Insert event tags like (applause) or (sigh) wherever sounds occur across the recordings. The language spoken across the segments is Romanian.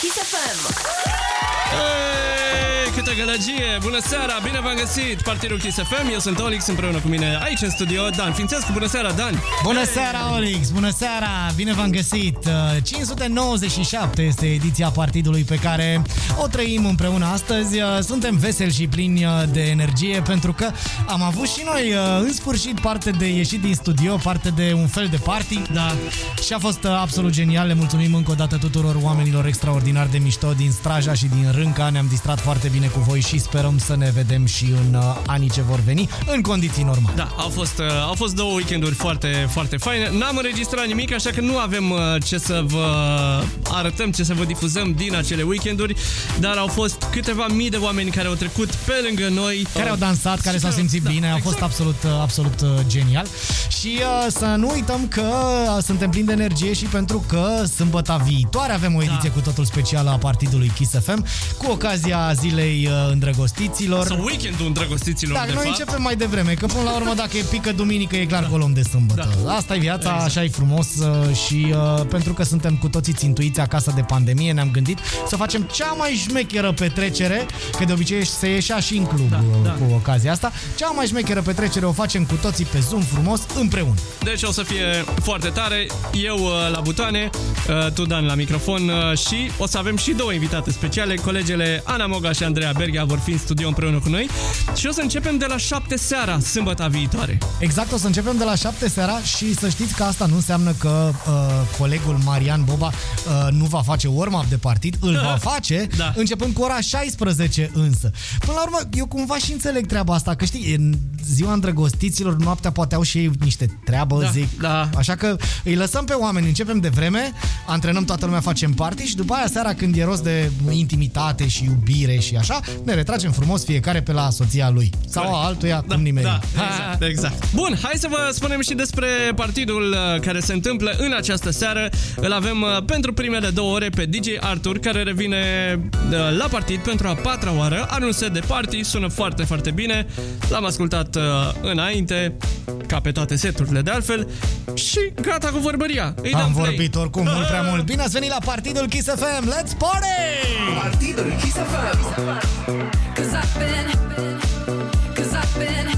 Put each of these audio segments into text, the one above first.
Kiss FM. Ei, câtă gălăgie! Bună seara! Bine v-am găsit! Partidul Kiss FM, eu sunt Olix împreună cu mine aici în studio, Dan Fințescu. Bună seara, Dan! Bună seara, Olix! Bună seara! Bine v-am găsit! Uh, 597 este ediția partidului pe care o trăim împreună astăzi. Uh, Suntem veseli și plini uh, de energie pentru că am avut și noi uh, în sfârșit parte de ieșit din studio, parte de un fel de party. Da. Și a fost uh, absolut genial. Le mulțumim încă o dată tuturor oamenilor extraordinar de mișto din Straja și din Rânca. Ne-am distrat foarte bine cu voi și sperăm să ne vedem și în uh, anii ce vor veni, în condiții normale. Da, au fost, uh, au fost două weekenduri foarte, foarte faine. N-am înregistrat nimic, așa că nu avem uh, ce să vă arătăm, ce să vă difuzăm din acele weekenduri, dar au fost câteva mii de oameni care au trecut pe lângă noi. care au dansat, care și s-au simțit da, bine, a fost exact. absolut, absolut uh, genial. Și uh, să nu uităm că uh, suntem plini de energie și pentru că sâmbăta viitoare avem o ediție Da. cu totul specială a partidului Kiss FM cu ocazia zilei uh, îndrăgostiților. Sau weekendul îndrăgostiților, Da, de noi fapt. începem mai devreme, că până la urmă dacă e pică duminică e clar că o luăm de sâmbătă. Da. Asta e viața, Exact. așa e frumos uh, și uh, pentru că suntem cu toții țintuiți acasă de pandemie, ne-am gândit să facem cea mai șmecheră petrecere, că de obicei se ieșea și în club Da, uh, da. cu ocazia asta. Cea mai șmecheră petrecere o facem cu toții pe Zoom frumos împreună. Deci o să fie foarte tare. Eu uh, la butoane, uh, tu Dan la microfon uh, și o să avem și două invitate speciale. Colegele Ana Moga și Andreea Berghia vor fi în studio împreună cu noi și o să începem de la 7 seara, sâmbăta viitoare. Exact, o să începem de la 7 seara și să știți că asta nu înseamnă că uh, colegul Marian Boba uh, nu va face warm-up de partid, îl va (laughs) face, Da. începând cu ora 16 însă. Până la urmă, eu cumva și înțeleg treaba asta, că știi, în ziua îndrăgostiților, noaptea poate au și ei niște treabă, Da, zic. da. Așa că îi lăsăm pe oameni, începem de vreme, antrenăm toată lumea, facem party și după aia seara când e rost de intimitate și iubire și așa, ne retragem frumos fiecare pe la soția lui. Sau a altuia, cum nimeni. Da, exact, exact. Bun, hai să vă spunem și despre partidul uh, care se întâmplă în această seară. Îl avem uh, pentru primele două ore pe DJ Arthur, care revine uh, la partid pentru a patra oară. Are un set de party, sună foarte, foarte bine. L-am ascultat uh, înainte, ca pe toate seturile de altfel. Și gata cu vorbăria. Îi dăm Am play. vorbit oricum mult prea mult. (laughs) Bine ați venit la partidul Kiss FM. Let's party! Partidul Kiss FM. Cause I've been, cause I've been,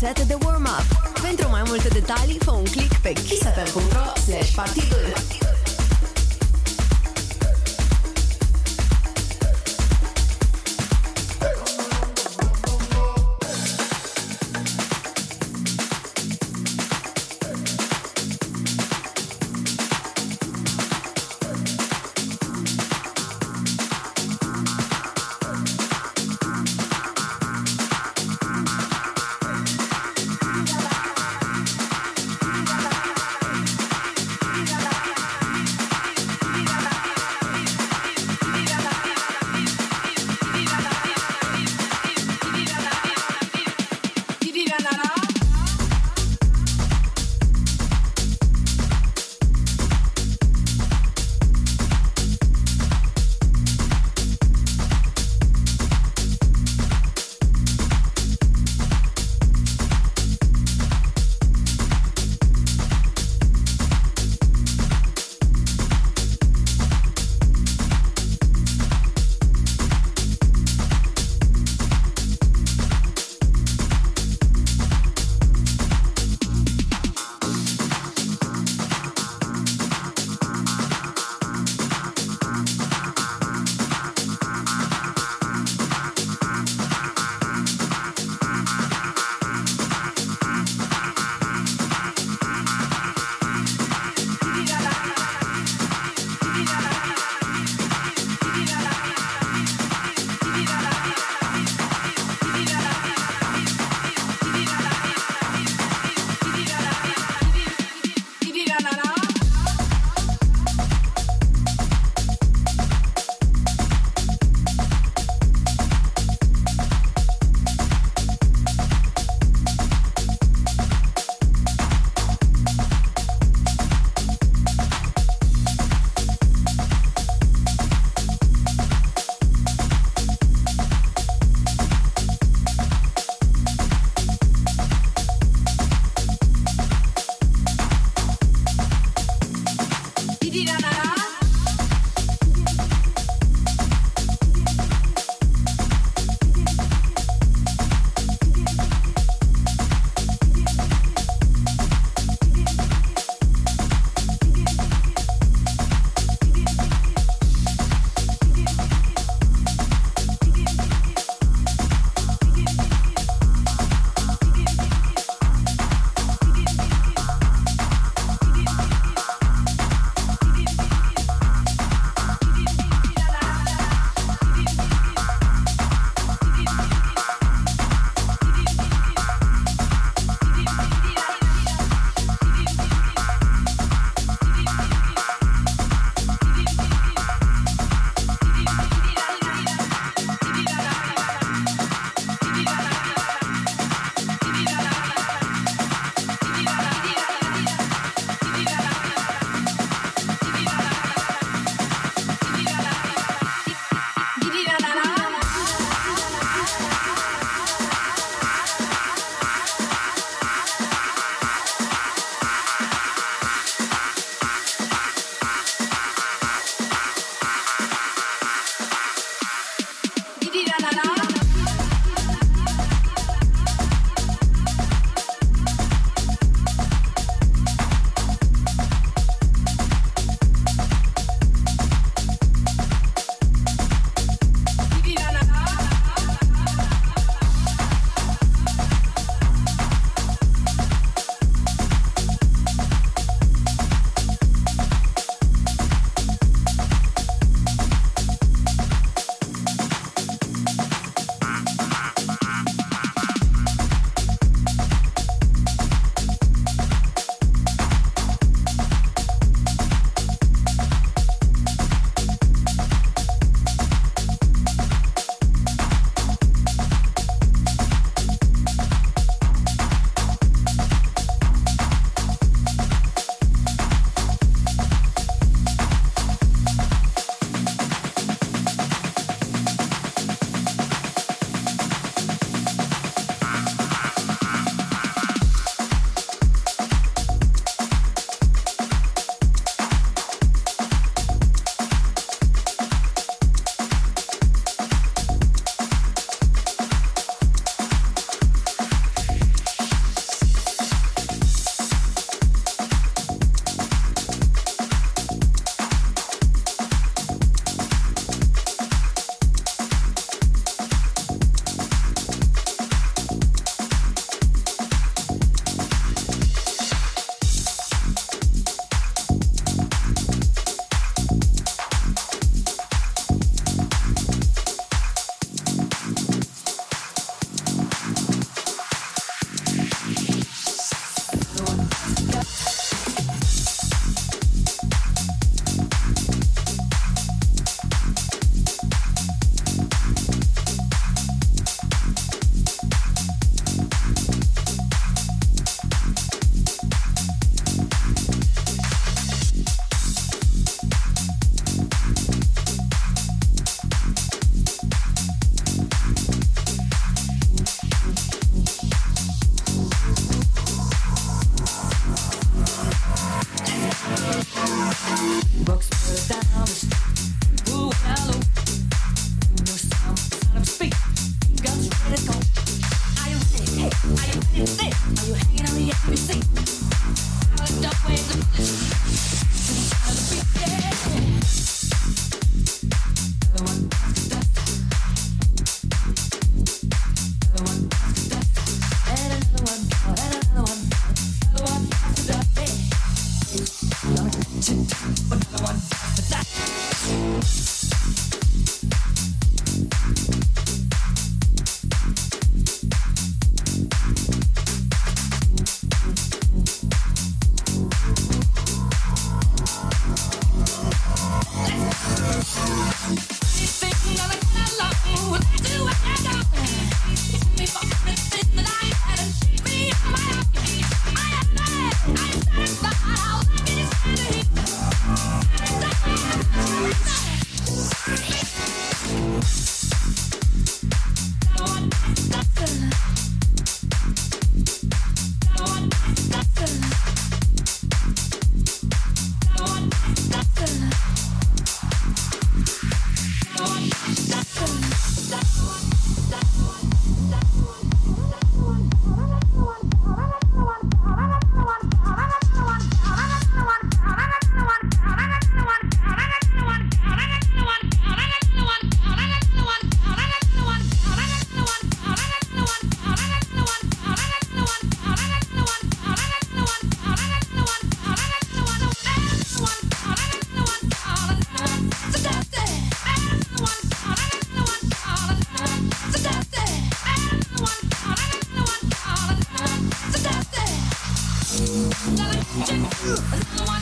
set de warm-up. Another one.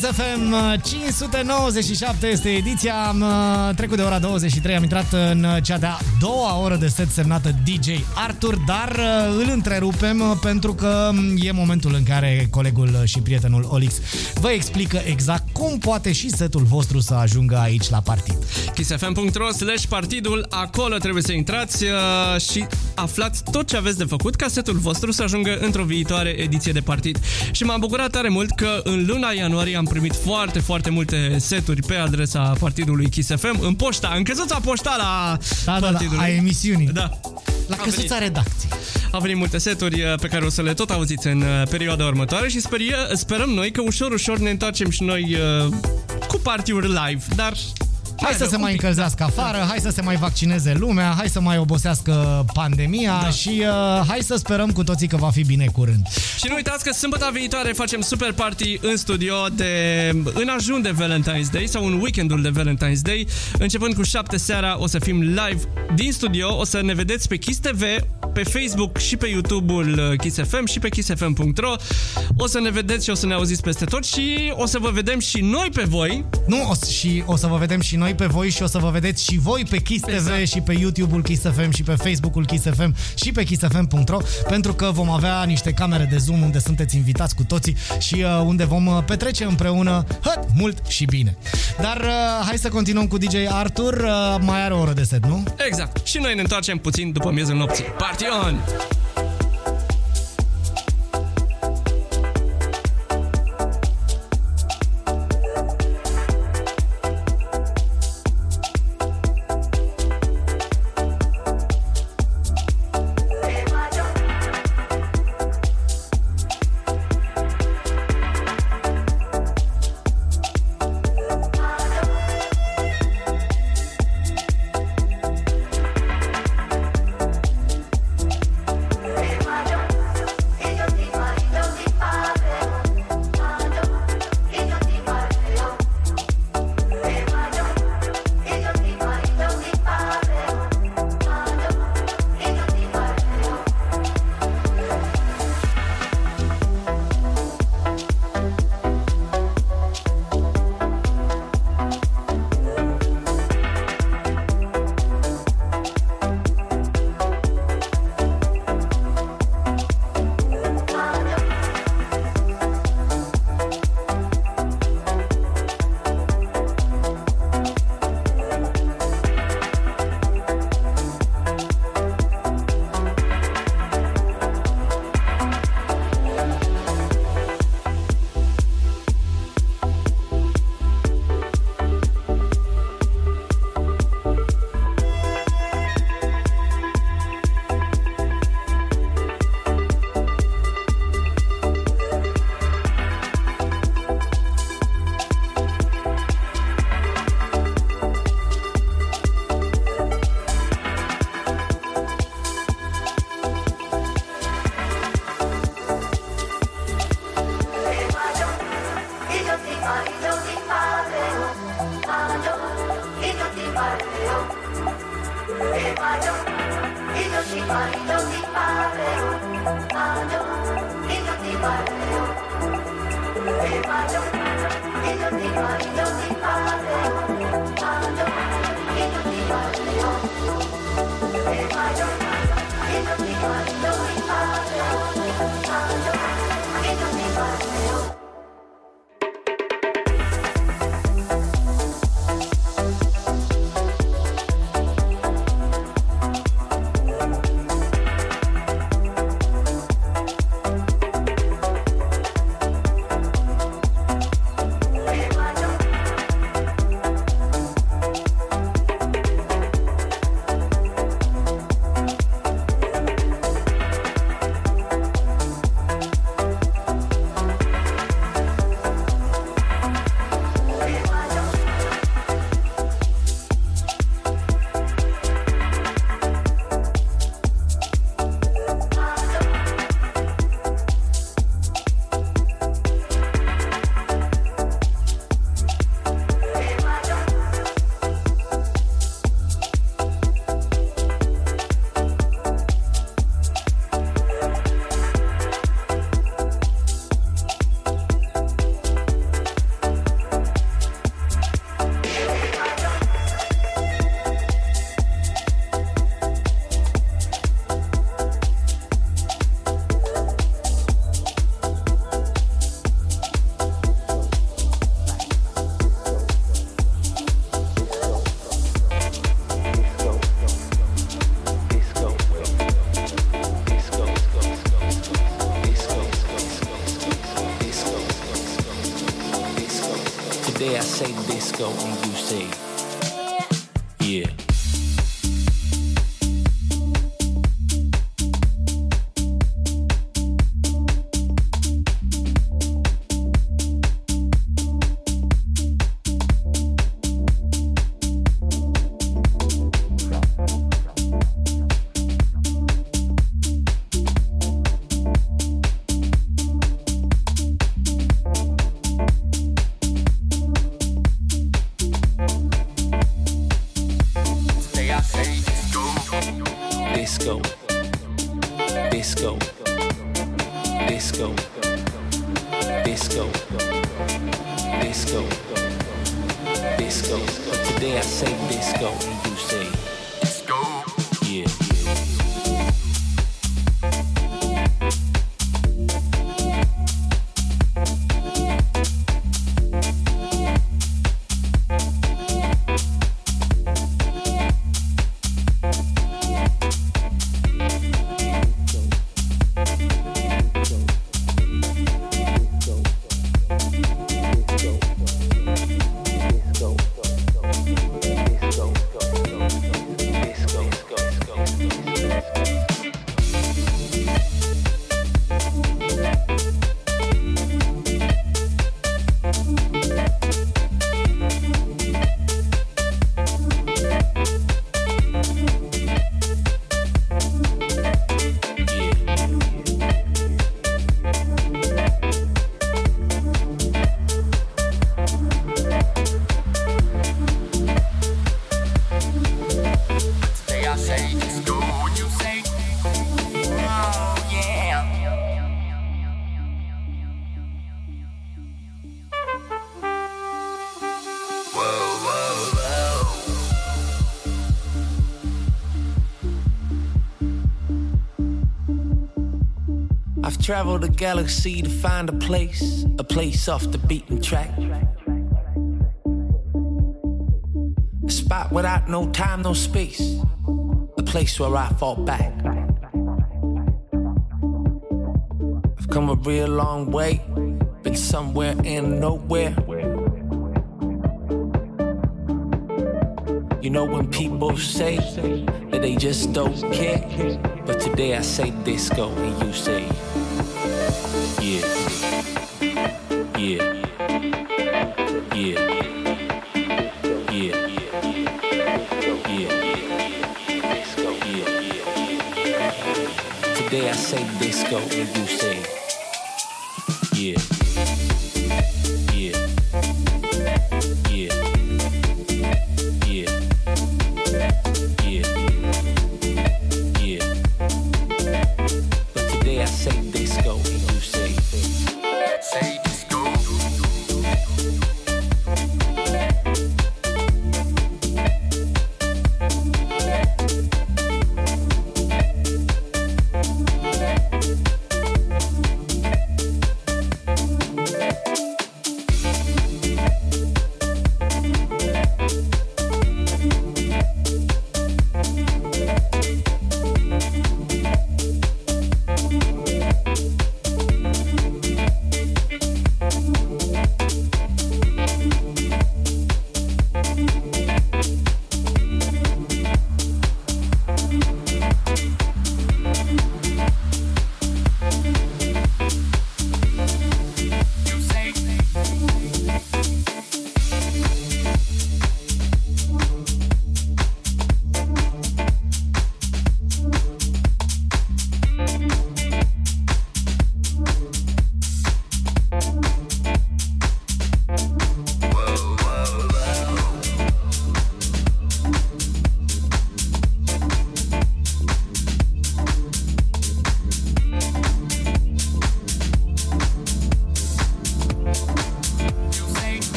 Kiss FM 597 este ediția Am uh, trecut de ora 23 Am intrat în cea de-a doua oră de set semnată DJ Arthur Dar uh, îl întrerupem uh, pentru că e momentul în care colegul și prietenul Olix Vă explică exact cum poate și setul vostru să ajungă aici la partid kissfm.ro slash partidul, acolo trebuie să intrați uh, și aflați tot ce aveți de făcut ca setul vostru să ajungă într-o viitoare ediție de partid. Și m-am bucurat tare mult că în luna ianuarie am primit foarte, foarte multe seturi pe adresa partidului Kiss FM în poșta, în căsuța poștală a Da, da, da, partidului. a emisiunii Da. La A căsuța venit. redacției Au venit multe seturi uh, pe care o să le tot auziți în uh, perioada următoare și sperie, sperăm noi că ușor, ușor ne întoarcem și noi uh, cu partiuri live, dar... Hai să se mai încălzească afară, hai să se mai vaccineze lumea, hai să mai obosească pandemia da. și uh, hai să sperăm cu toții că va fi bine curând. Și nu uitați că sâmbătă viitoare facem super party în studio de în ajun de Valentine's Day sau în weekendul de Valentine's Day. Începând cu 7 seara o să fim live din studio, o să ne vedeți pe Kiss TV, pe Facebook și pe YouTube-ul Kiss FM și pe kissfm.ro. O să ne vedeți și o să ne auziți peste tot și o să vă vedem și noi pe voi. Nu, o, s- și o să vă vedem și noi pe voi și o să vă vedeți și voi pe Kiss TV Exact. și pe YouTube-ul Kiss FM și pe Facebook-ul Kiss FM și pe kissfm.ro pentru că vom avea niște camere de Zoom unde sunteți invitați cu toții și uh, unde vom uh, petrece împreună hăt, mult și bine. Dar uh, hai să continuăm cu DJ Arthur. Uh, mai are o oră de set, nu? Exact. Și noi ne întoarcem puțin după miezul nopții. Party Dion. travel the galaxy to find a place, a place off the beaten track. A spot without no time, no space, a place where I fall back. I've come a real long way, been somewhere and nowhere. You know when people say that they just don't care, but today I say disco and you say.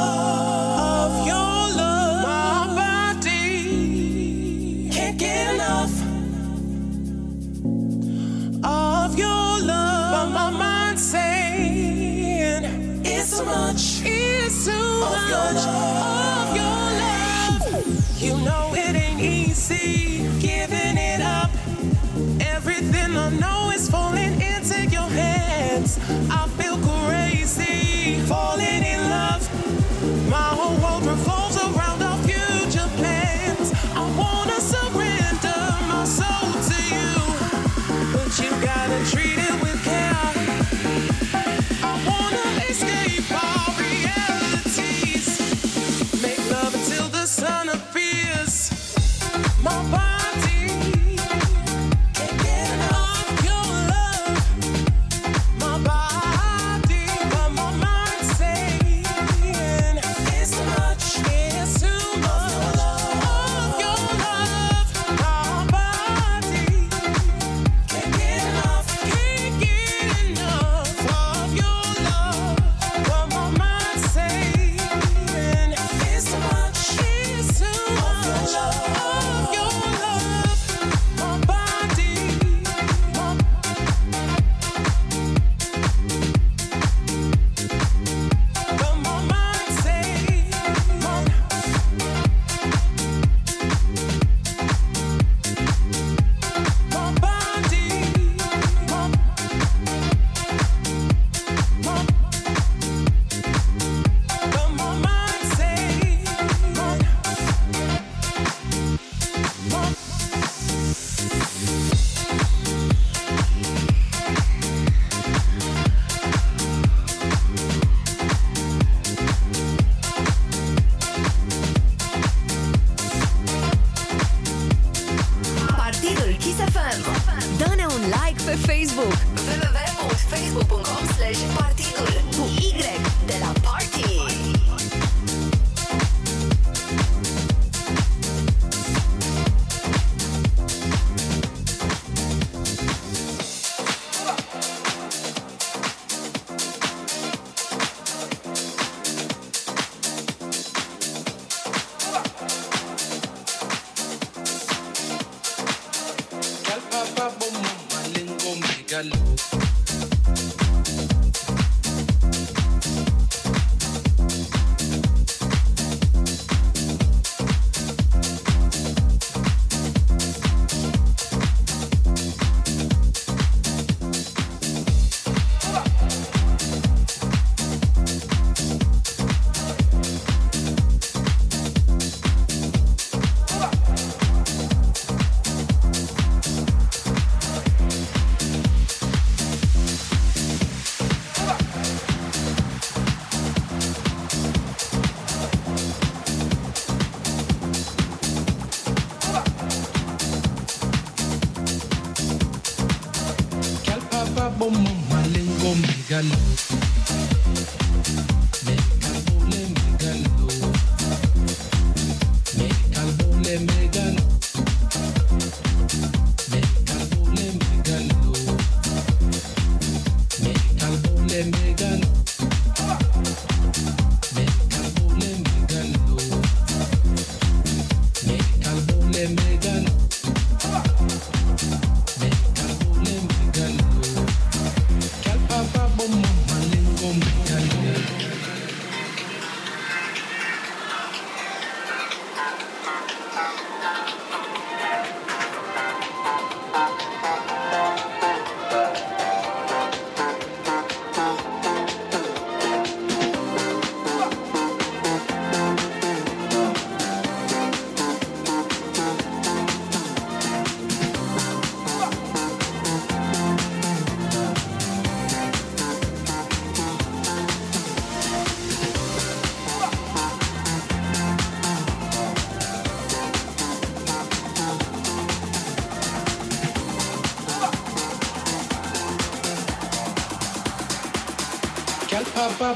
Of your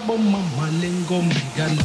bomba malengo mbigano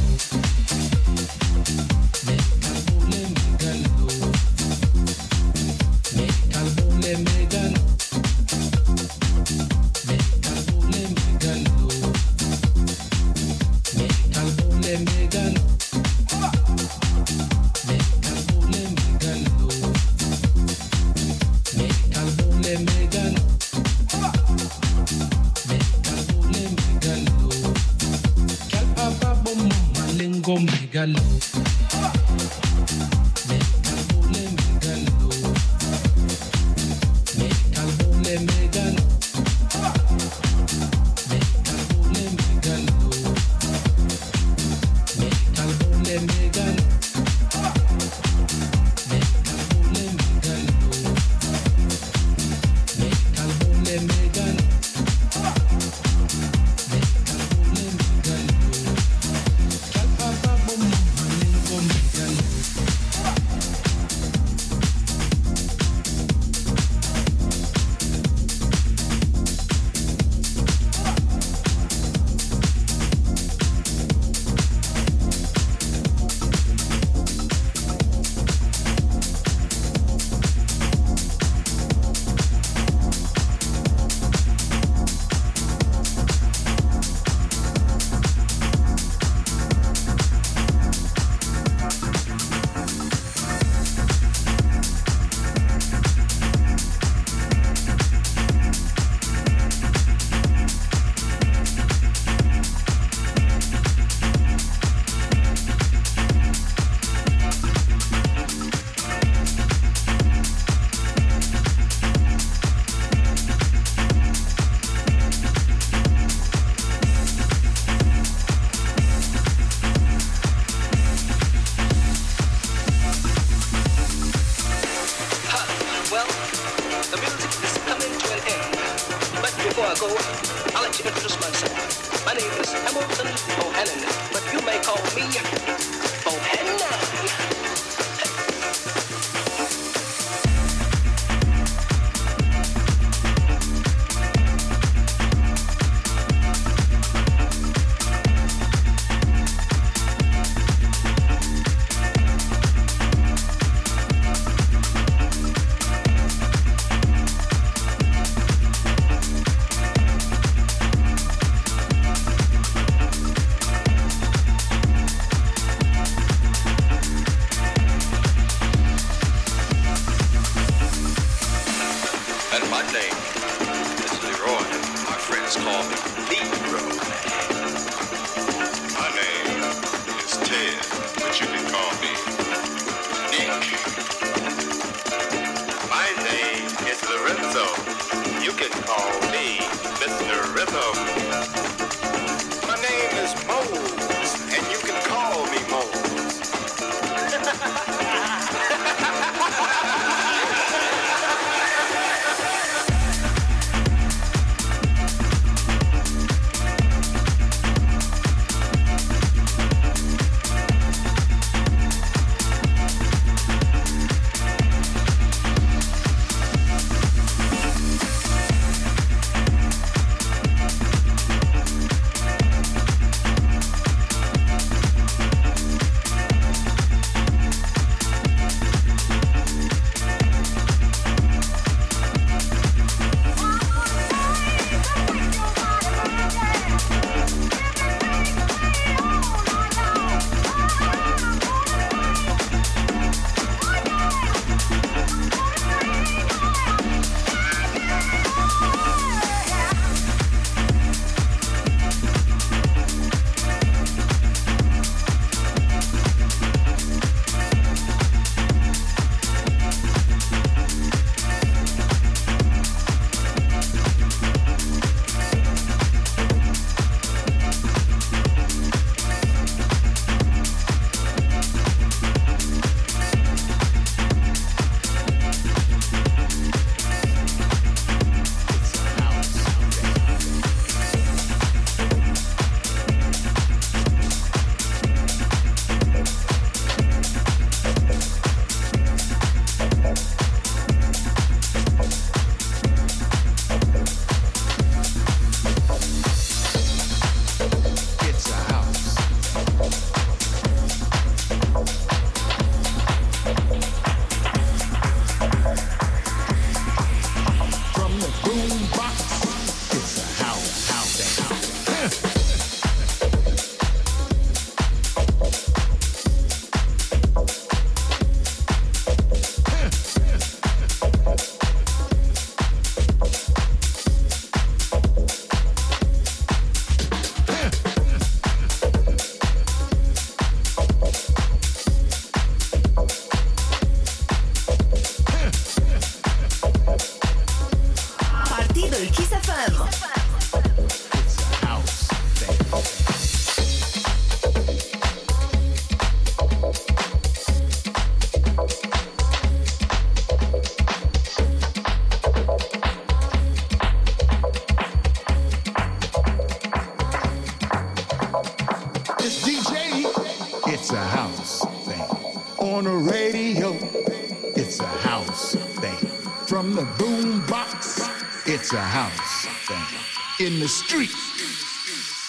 It's a house thing. In the street,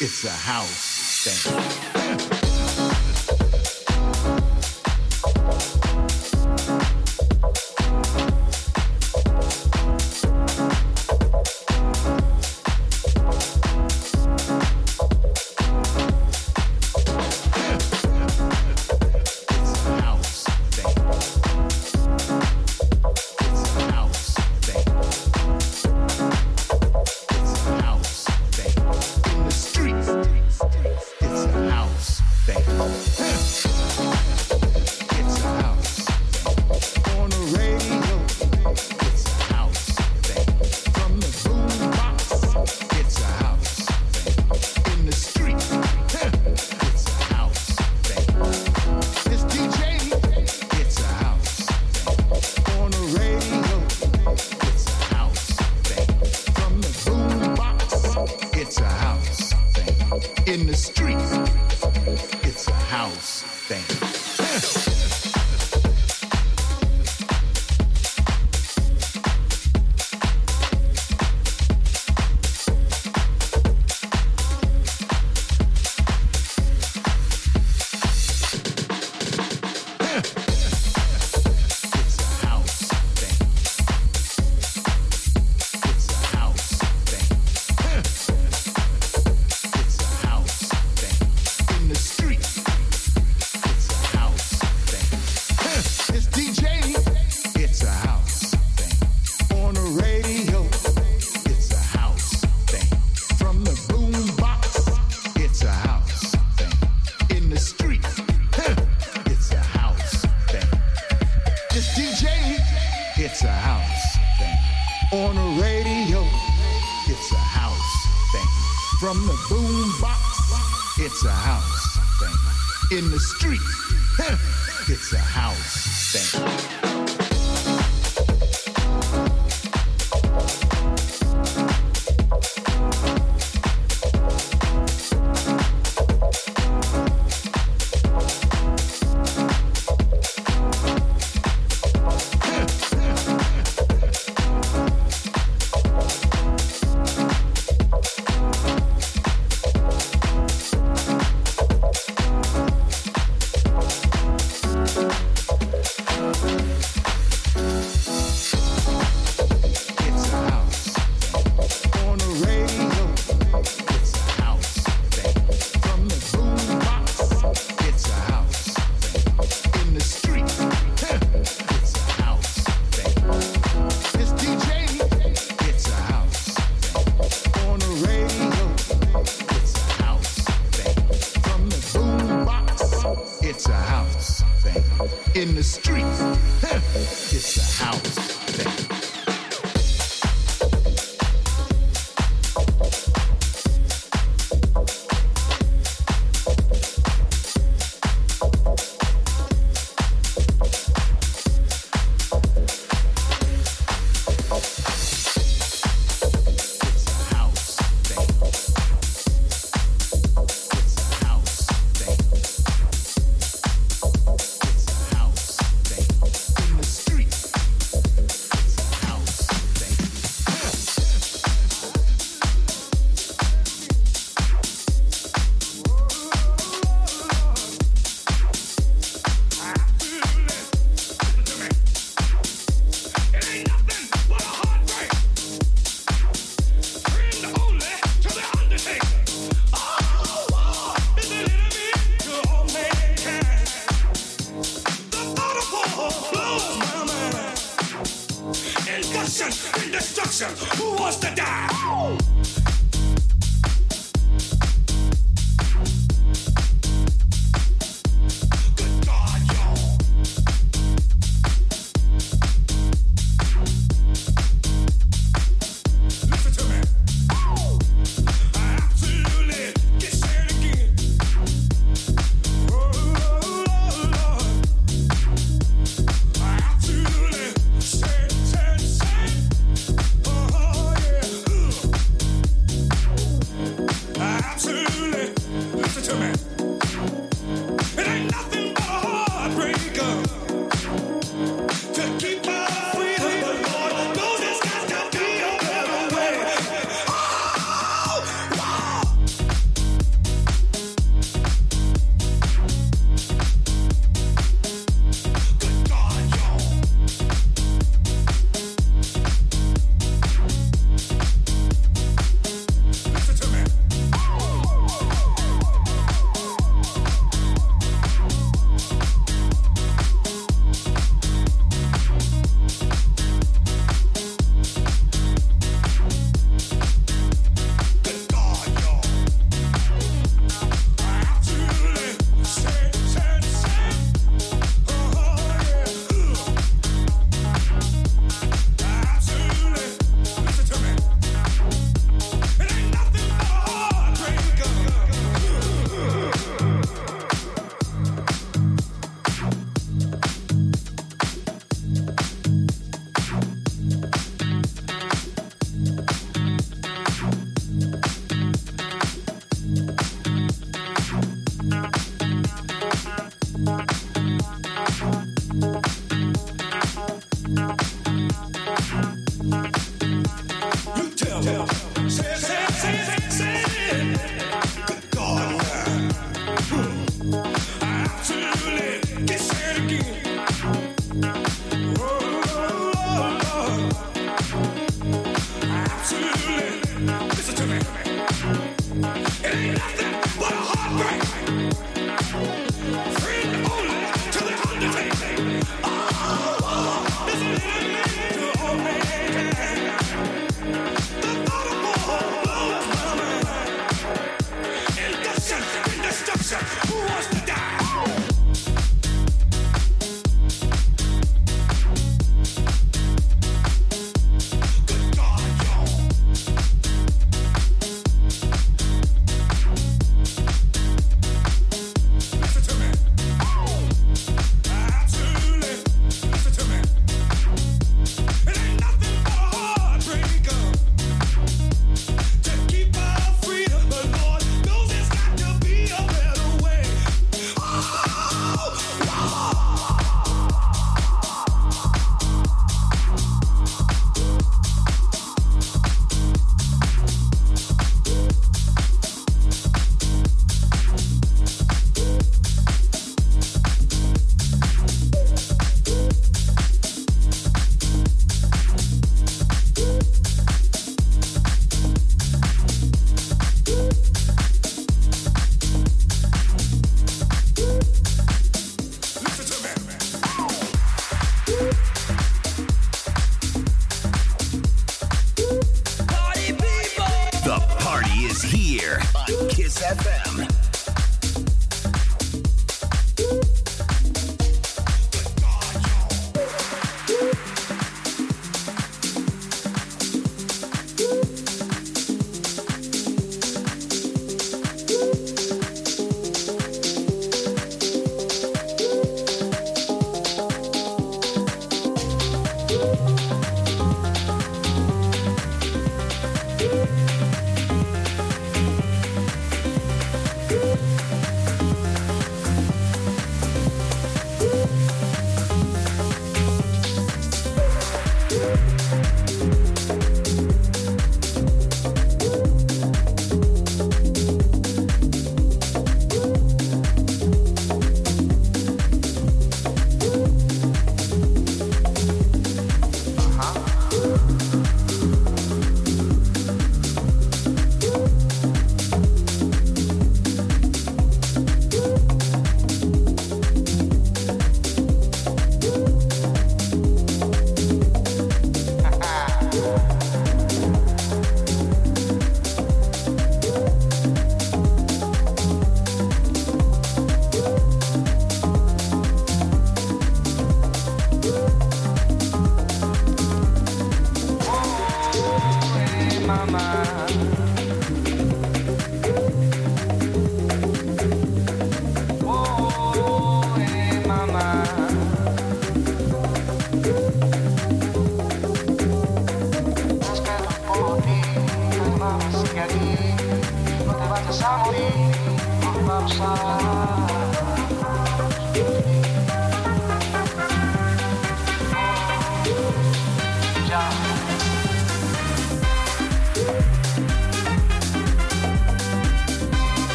it's a house thing.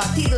Slash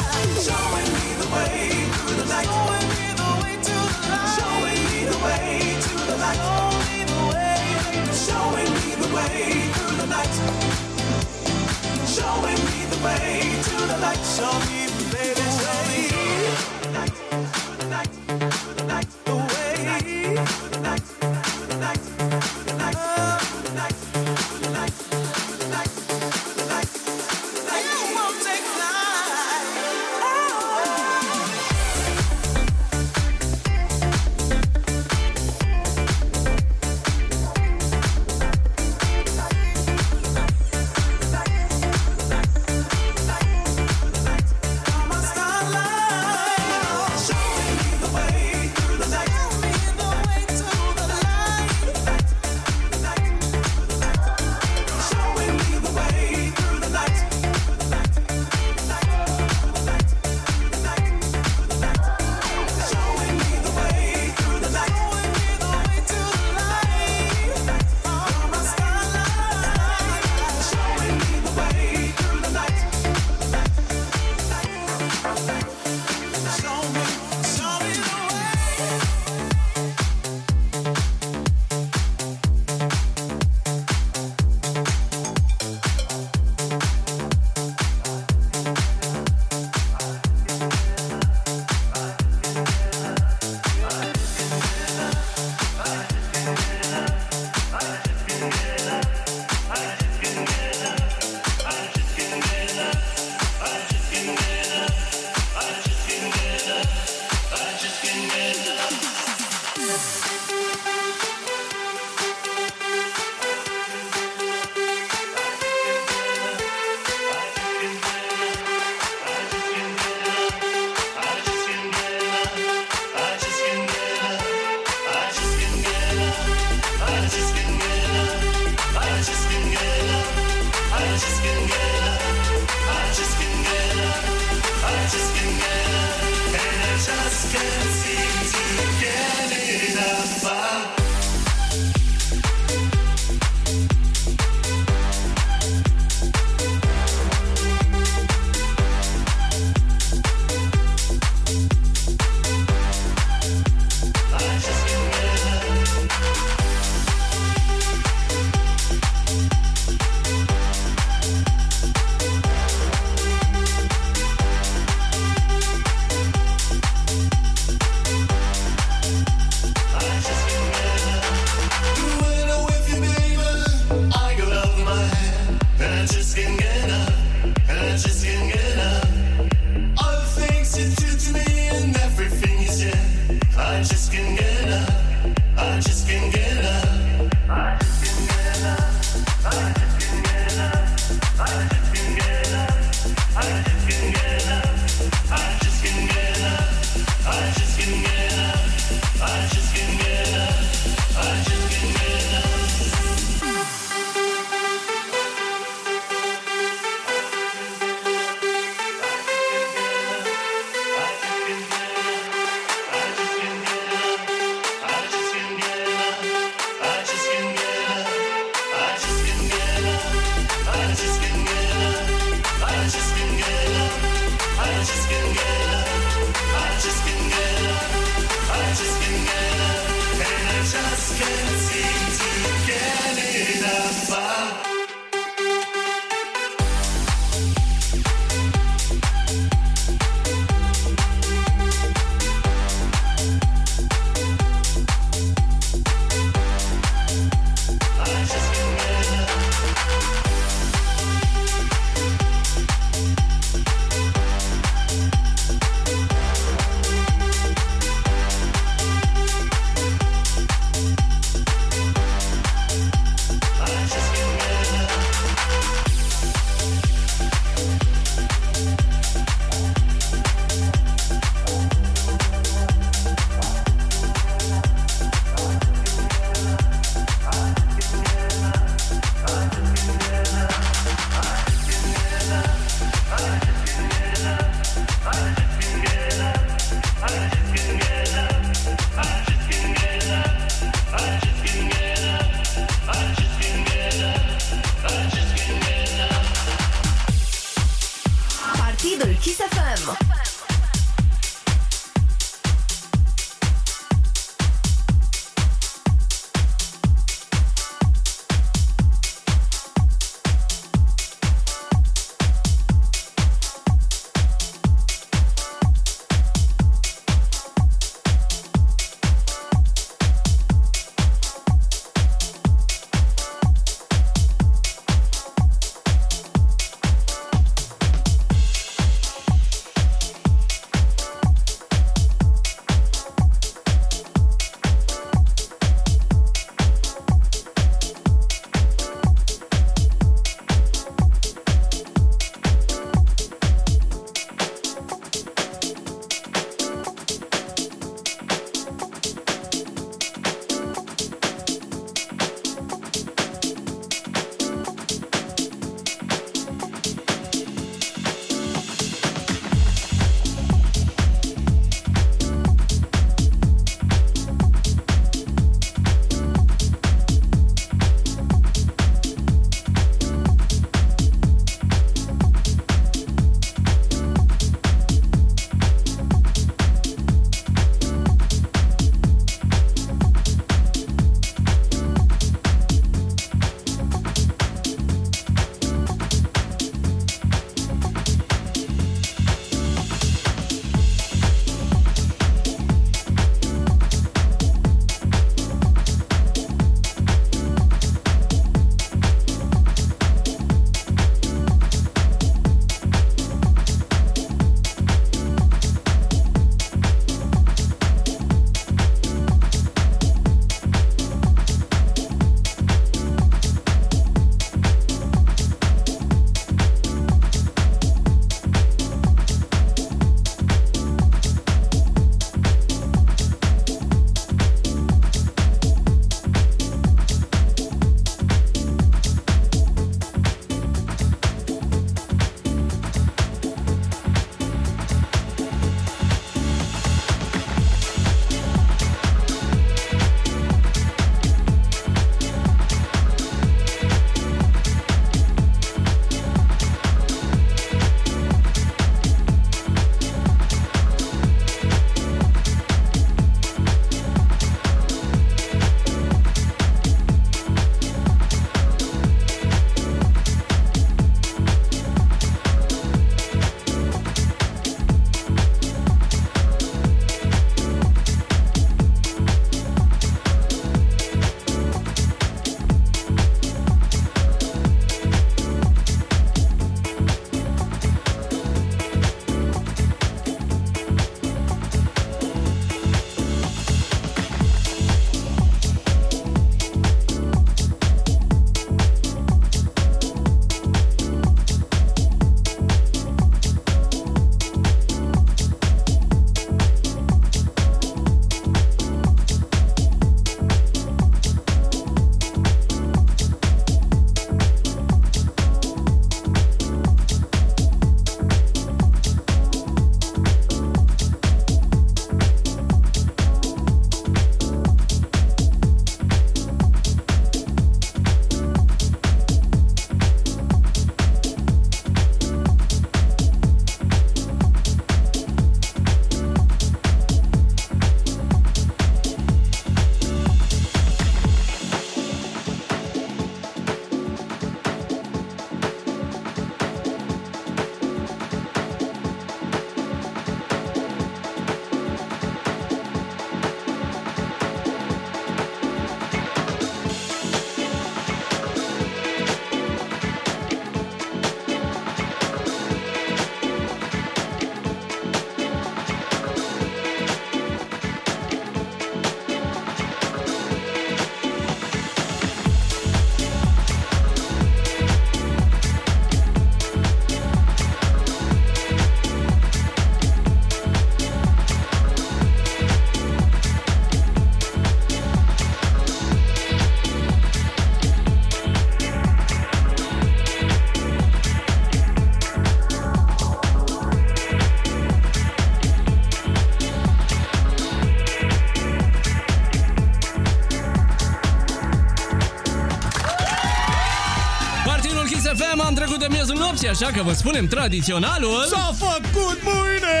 de miezul nopții, așa că vă spunem tradiționalul... S-a făcut mâine!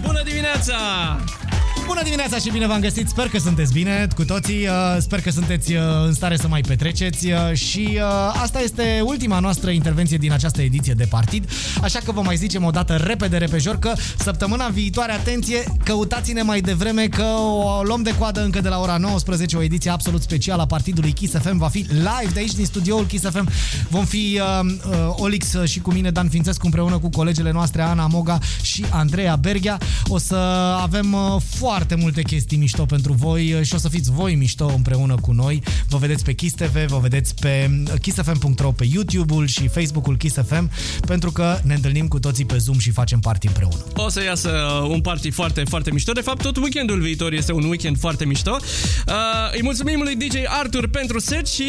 Bună dimineața! Bună dimineața și bine v-am găsit! Sper că sunteți bine cu toții, uh, sper că sunteți uh, în stare să mai petreceți uh, și uh, asta este ultima noastră intervenție din această ediție de partid, așa că vă mai zicem o dată repede, repejor că săptămâna viitoare, atenție, căutați-ne mai devreme că o luăm de coadă încă de la ora 19, o ediție absolut specială a partidului Kiss FM va fi live de aici din studioul Kiss FM. Vom fi uh, uh, Olix și cu mine Dan Fințescu împreună cu colegele noastre Ana Moga și Andreea Berghia. O să avem uh, foarte multe chestii mișto pentru voi uh, și o să fiți voi mișto împreună cu noi. Vă vedeți pe Kiss TV, vă vedeți pe kissfm.ro, pe YouTube-ul și Facebook-ul Kiss FM, pentru că ne întâlnim cu toții pe Zoom și facem party împreună. O să iasă un party foarte, foarte mișto. De fapt, tot weekendul viitor este un weekend foarte mișto. Uh, îi mulțumim lui DJ Arthur pentru set și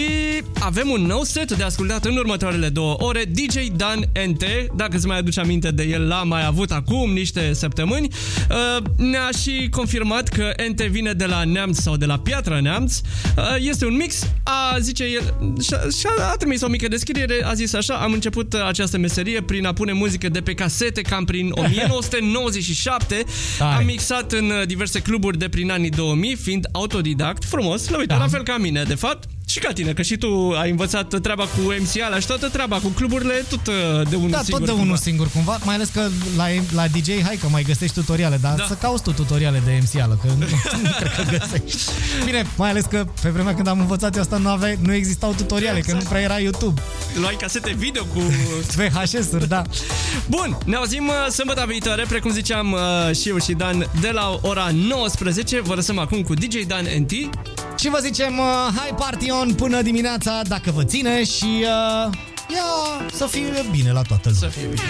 avem un nou set de ascultat în următoarele două ore. DJ Dan NT, dacă îți mai aduce aminte de el, l-am mai avut acum niște săptămâni. Uh, ne-a și confirmat că NT vine de la Neamț sau de la Piatra Neamț. Uh, este un mix, a, zice el, și-a, și-a a trimis o mică descriere, a zis așa, am început această meserie prin a pune muzică de pe casete cam prin (laughs) 1997. Tare. Am mixat în uh, diverse cluburi de prin anii 2000, fiind autodidact, frumos, la uite, Da. la fel ca mine, de fapt. Și ca tine, că și tu ai învățat treaba cu MCL și toată treaba cu cluburile, tot uh, de unul Da, singur. tot de cumva. unul singur cumva, mai ales că la, la DJ, hai că mai găsești tutoriale, dar Da. da. să cauți tu tutoriale de MC-ală, că nu, (laughs) nu cred că găsești. Bine, mai ales că pe vremea când am învățat eu asta nu, aveai, nu existau tutoriale, că nu prea era YouTube. Luai casete video cu... (laughs) VHS-uri, da. Bun, ne auzim uh, sâmbătă viitoare, precum ziceam uh, și eu și Dan, de la ora 19. Vă lăsăm acum cu DJ Dan NT. Și vă zicem, uh, hai party on până dimineața, dacă vă ține și uh, ia să fie bine la toată lumea. Să fie bine.